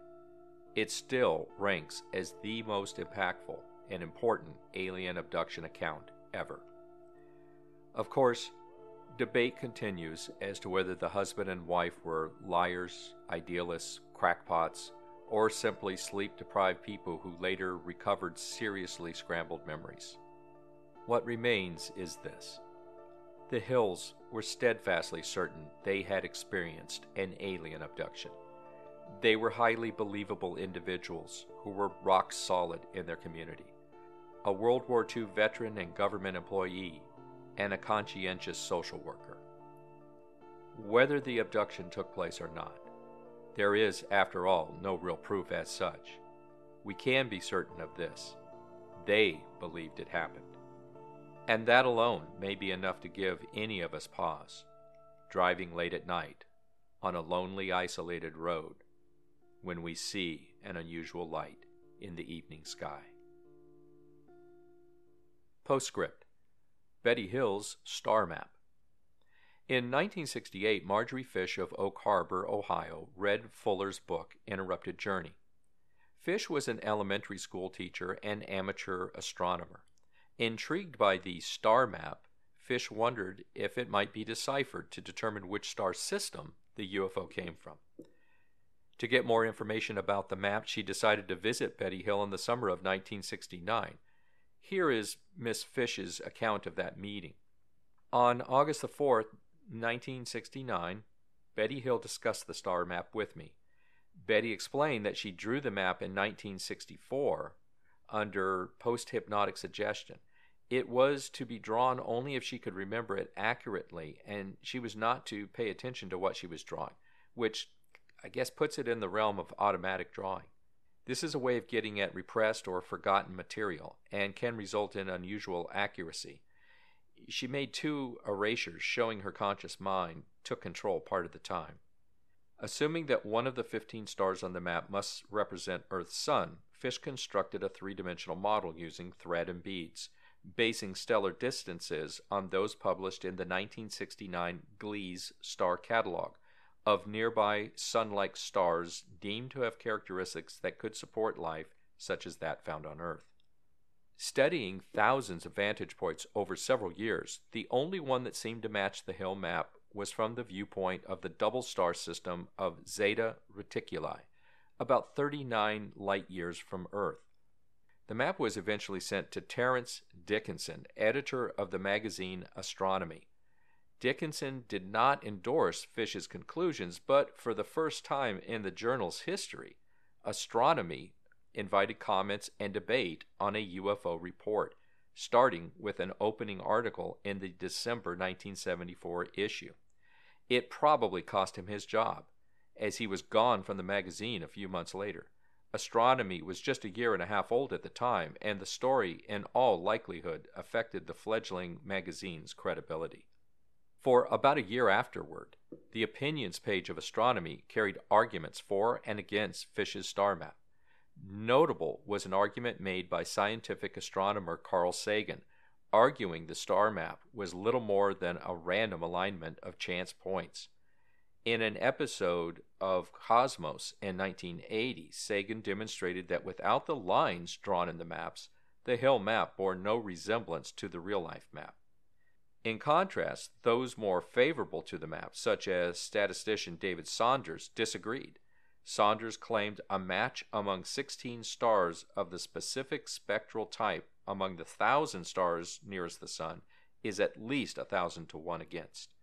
It still ranks as the most impactful and important alien abduction account ever. Of course, debate continues as to whether the husband and wife were liars, idealists, crackpots, or simply sleep deprived people who later recovered seriously scrambled memories. What remains is this the Hills were steadfastly certain they had experienced an alien abduction. They were highly believable individuals who were rock solid in their community. A World War II veteran and government employee and a conscientious social worker. Whether the abduction took place or not, there is, after all, no real proof as such. We can be certain of this they believed it happened. And that alone may be enough to give any of us pause, driving late at night on a lonely, isolated road when we see an unusual light in the evening sky. Postscript Betty Hill's Star Map. In 1968, Marjorie Fish of Oak Harbor, Ohio, read Fuller's book, Interrupted Journey. Fish was an elementary school teacher and amateur astronomer. Intrigued by the star map, Fish wondered if it might be deciphered to determine which star system the UFO came from. To get more information about the map, she decided to visit Betty Hill in the summer of 1969. Here is Miss Fish's account of that meeting. On August the 4th, 1969, Betty Hill discussed the star map with me. Betty explained that she drew the map in 1964 under post hypnotic suggestion. It was to be drawn only if she could remember it accurately, and she was not to pay attention to what she was drawing, which I guess puts it in the realm of automatic drawing. This is a way of getting at repressed or forgotten material and can result in unusual accuracy. She made two erasures showing her conscious mind took control part of the time. Assuming that one of the 15 stars on the map must represent Earth's sun, Fish constructed a three dimensional model using thread and beads, basing stellar distances on those published in the 1969 Gliese Star Catalog, of nearby sun like stars deemed to have characteristics that could support life, such as that found on Earth. Studying thousands of vantage points over several years, the only one that seemed to match the Hill map was from the viewpoint of the double star system of Zeta Reticuli, about 39 light years from Earth. The map was eventually sent to Terence Dickinson, editor of the magazine Astronomy, Dickinson did not endorse Fish's conclusions, but for the first time in the journal's history, astronomy invited comments and debate on a UFO report, starting with an opening article in the December 1974 issue. It probably cost him his job, as he was gone from the magazine a few months later. Astronomy was just a year and a half old at the time, and the story, in all likelihood, affected the fledgling magazine's credibility. For about a year afterward, the opinions page of astronomy carried arguments for and against Fish's star map. Notable was an argument made by scientific astronomer Carl Sagan, arguing the star map was little more than a random alignment of chance points. In an episode of Cosmos in 1980, Sagan demonstrated that without the lines drawn in the maps, the Hill map bore no resemblance to the real life map. In contrast, those more favorable to the map, such as statistician David Saunders, disagreed. Saunders claimed a match among 16 stars of the specific spectral type among the thousand stars nearest the Sun is at least a thousand to one against.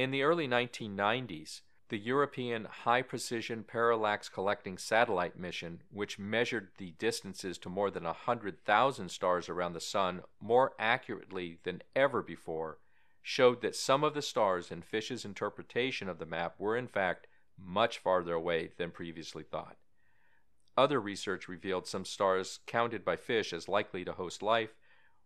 In the early 1990s, the European High Precision Parallax Collecting Satellite mission, which measured the distances to more than 100,000 stars around the Sun more accurately than ever before, showed that some of the stars in Fish's interpretation of the map were in fact much farther away than previously thought. Other research revealed some stars counted by Fish as likely to host life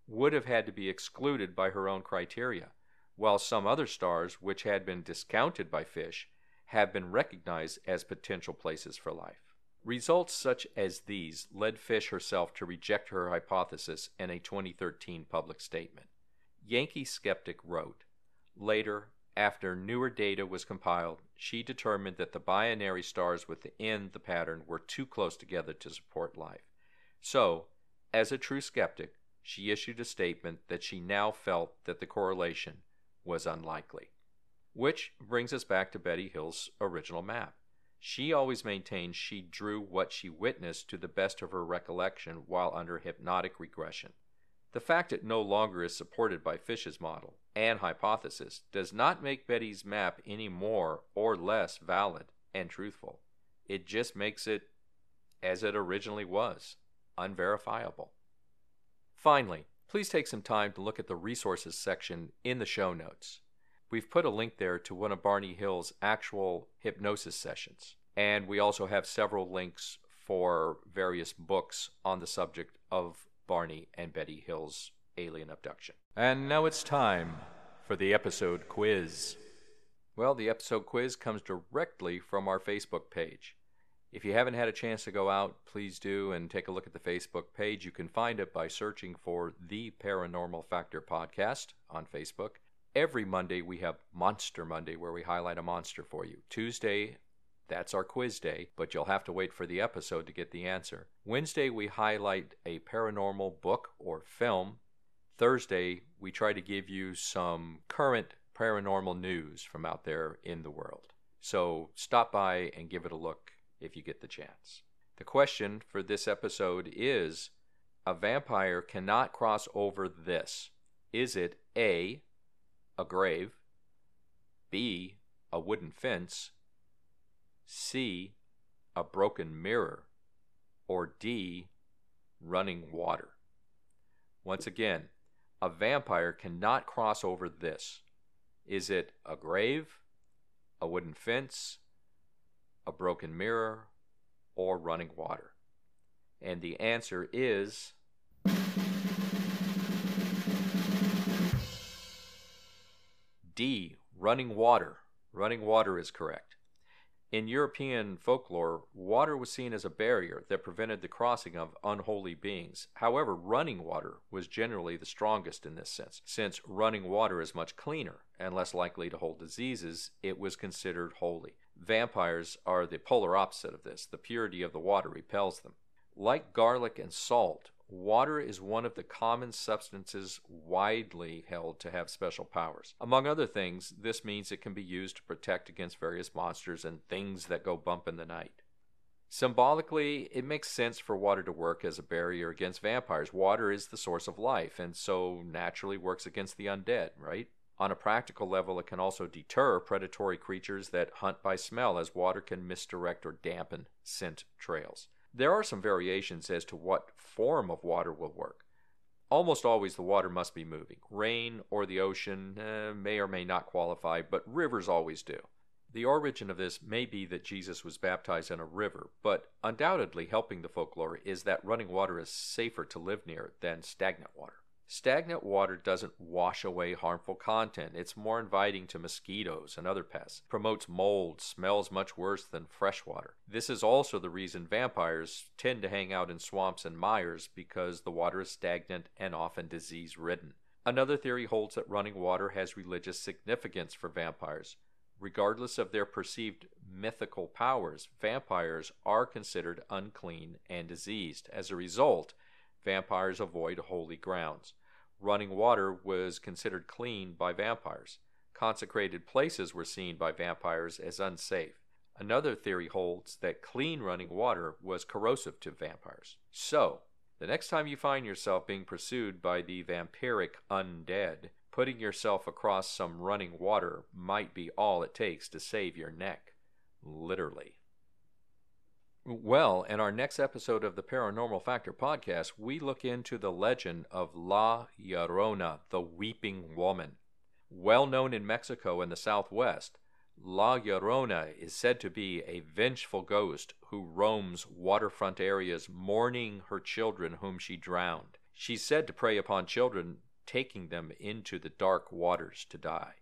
would have had to be excluded by her own criteria while some other stars, which had been discounted by Fish, have been recognized as potential places for life. Results such as these led Fish herself to reject her hypothesis in a 2013 public statement. Yankee Skeptic wrote Later, after newer data was compiled, she determined that the binary stars within the pattern were too close together to support life. So, as a true skeptic, she issued a statement that she now felt that the correlation was unlikely. Which brings us back to Betty Hill's original map. She always maintained she drew what she witnessed to the best of her recollection while under hypnotic regression. The fact it no longer is supported by Fish's model and hypothesis does not make Betty's map any more or less valid and truthful. It just makes it, as it originally was, unverifiable. Finally, please take some time to look at the resources section in the show notes. We've put a link there to one of Barney Hill's actual hypnosis sessions, and we also have several links for various books on the subject of Barney and Betty Hill's alien abduction. And now it's time for the episode quiz. Well, the episode quiz comes directly from our Facebook page. If you haven't had a chance to go out, please do and take a look at the Facebook page. You can find it by searching for The Paranormal Factor Podcast on Facebook. Every Monday, we have Monster Monday, where we highlight a monster for you. Tuesday, that's our quiz day, but you'll have to wait for the episode to get the answer. Wednesday, we highlight a paranormal book or film. Thursday, we try to give you some current paranormal news from out there in the world. So stop by and give it a look if you get the chance. The question for this episode is a vampire cannot cross over this. Is it A, a grave, B, a wooden fence, C, a broken mirror, or D, running water? Once again, a vampire cannot cross over this. Is it a grave, a wooden fence, a broken mirror, or running water? And the answer is D, running water. Running water is correct. In European folklore, water was seen as a barrier that prevented the crossing of unholy beings. However, running water was generally the strongest in this sense. Since running water is much cleaner and less likely to hold diseases, it was considered holy. Vampires are the polar opposite of this. The purity of the water repels them. Like garlic and salt, water is one of the common substances widely held to have special powers. Among other things, this means it can be used to protect against various monsters and things that go bump in the night. Symbolically, it makes sense for water to work as a barrier against vampires. Water is the source of life, and so naturally works against the undead, right? On a practical level, it can also deter predatory creatures that hunt by smell, as water can misdirect or dampen scent trails. There are some variations as to what form of water will work. Almost always the water must be moving. Rain or the ocean eh, may or may not qualify, but rivers always do. The origin of this may be that Jesus was baptized in a river, but undoubtedly helping the folklore is that running water is safer to live near than stagnant water. Stagnant water doesn't wash away harmful content. It's more inviting to mosquitoes and other pests, promotes mold, smells much worse than fresh water. This is also the reason vampires tend to hang out in swamps and mires because the water is stagnant and often disease ridden. Another theory holds that running water has religious significance for vampires. Regardless of their perceived mythical powers, vampires are considered unclean and diseased. As a result, vampires avoid holy grounds. Running water was considered clean by vampires. Consecrated places were seen by vampires as unsafe. Another theory holds that clean running water was corrosive to vampires. So, the next time you find yourself being pursued by the vampiric undead, putting yourself across some running water might be all it takes to save your neck. Literally. Well, in our next episode of the Paranormal Factor podcast, we look into the legend of La Llorona, the Weeping Woman. Well known in Mexico and the Southwest, La Llorona is said to be a vengeful ghost who roams waterfront areas mourning her children whom she drowned. She's said to prey upon children, taking them into the dark waters to die.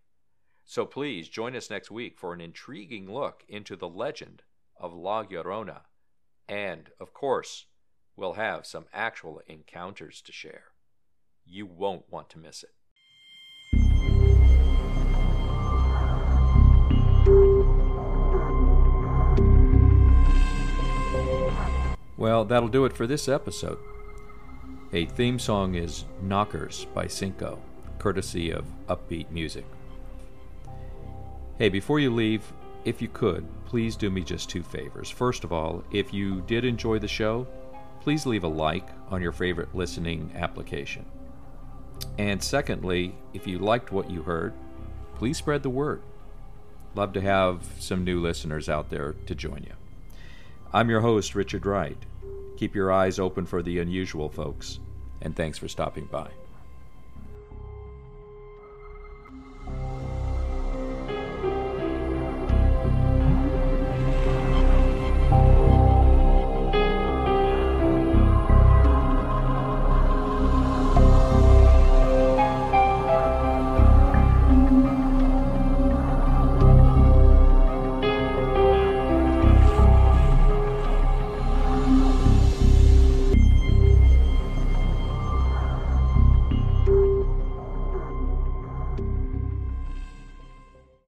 So please join us next week for an intriguing look into the legend of La Llorona and, of course, we'll have some actual encounters to share. You won't want to miss it. Well, that'll do it for this episode. A theme song is Knockers by Cinco, courtesy of Uppbeat Music. Hey, before you leave, if you could, please do me just two favors. First of all, if you did enjoy the show, please leave a like on your favorite listening application. And secondly, if you liked what you heard, please spread the word. Love to have some new listeners out there to join you. I'm your host, Richard Wright. Keep your eyes open for the unusual, folks, and thanks for stopping by.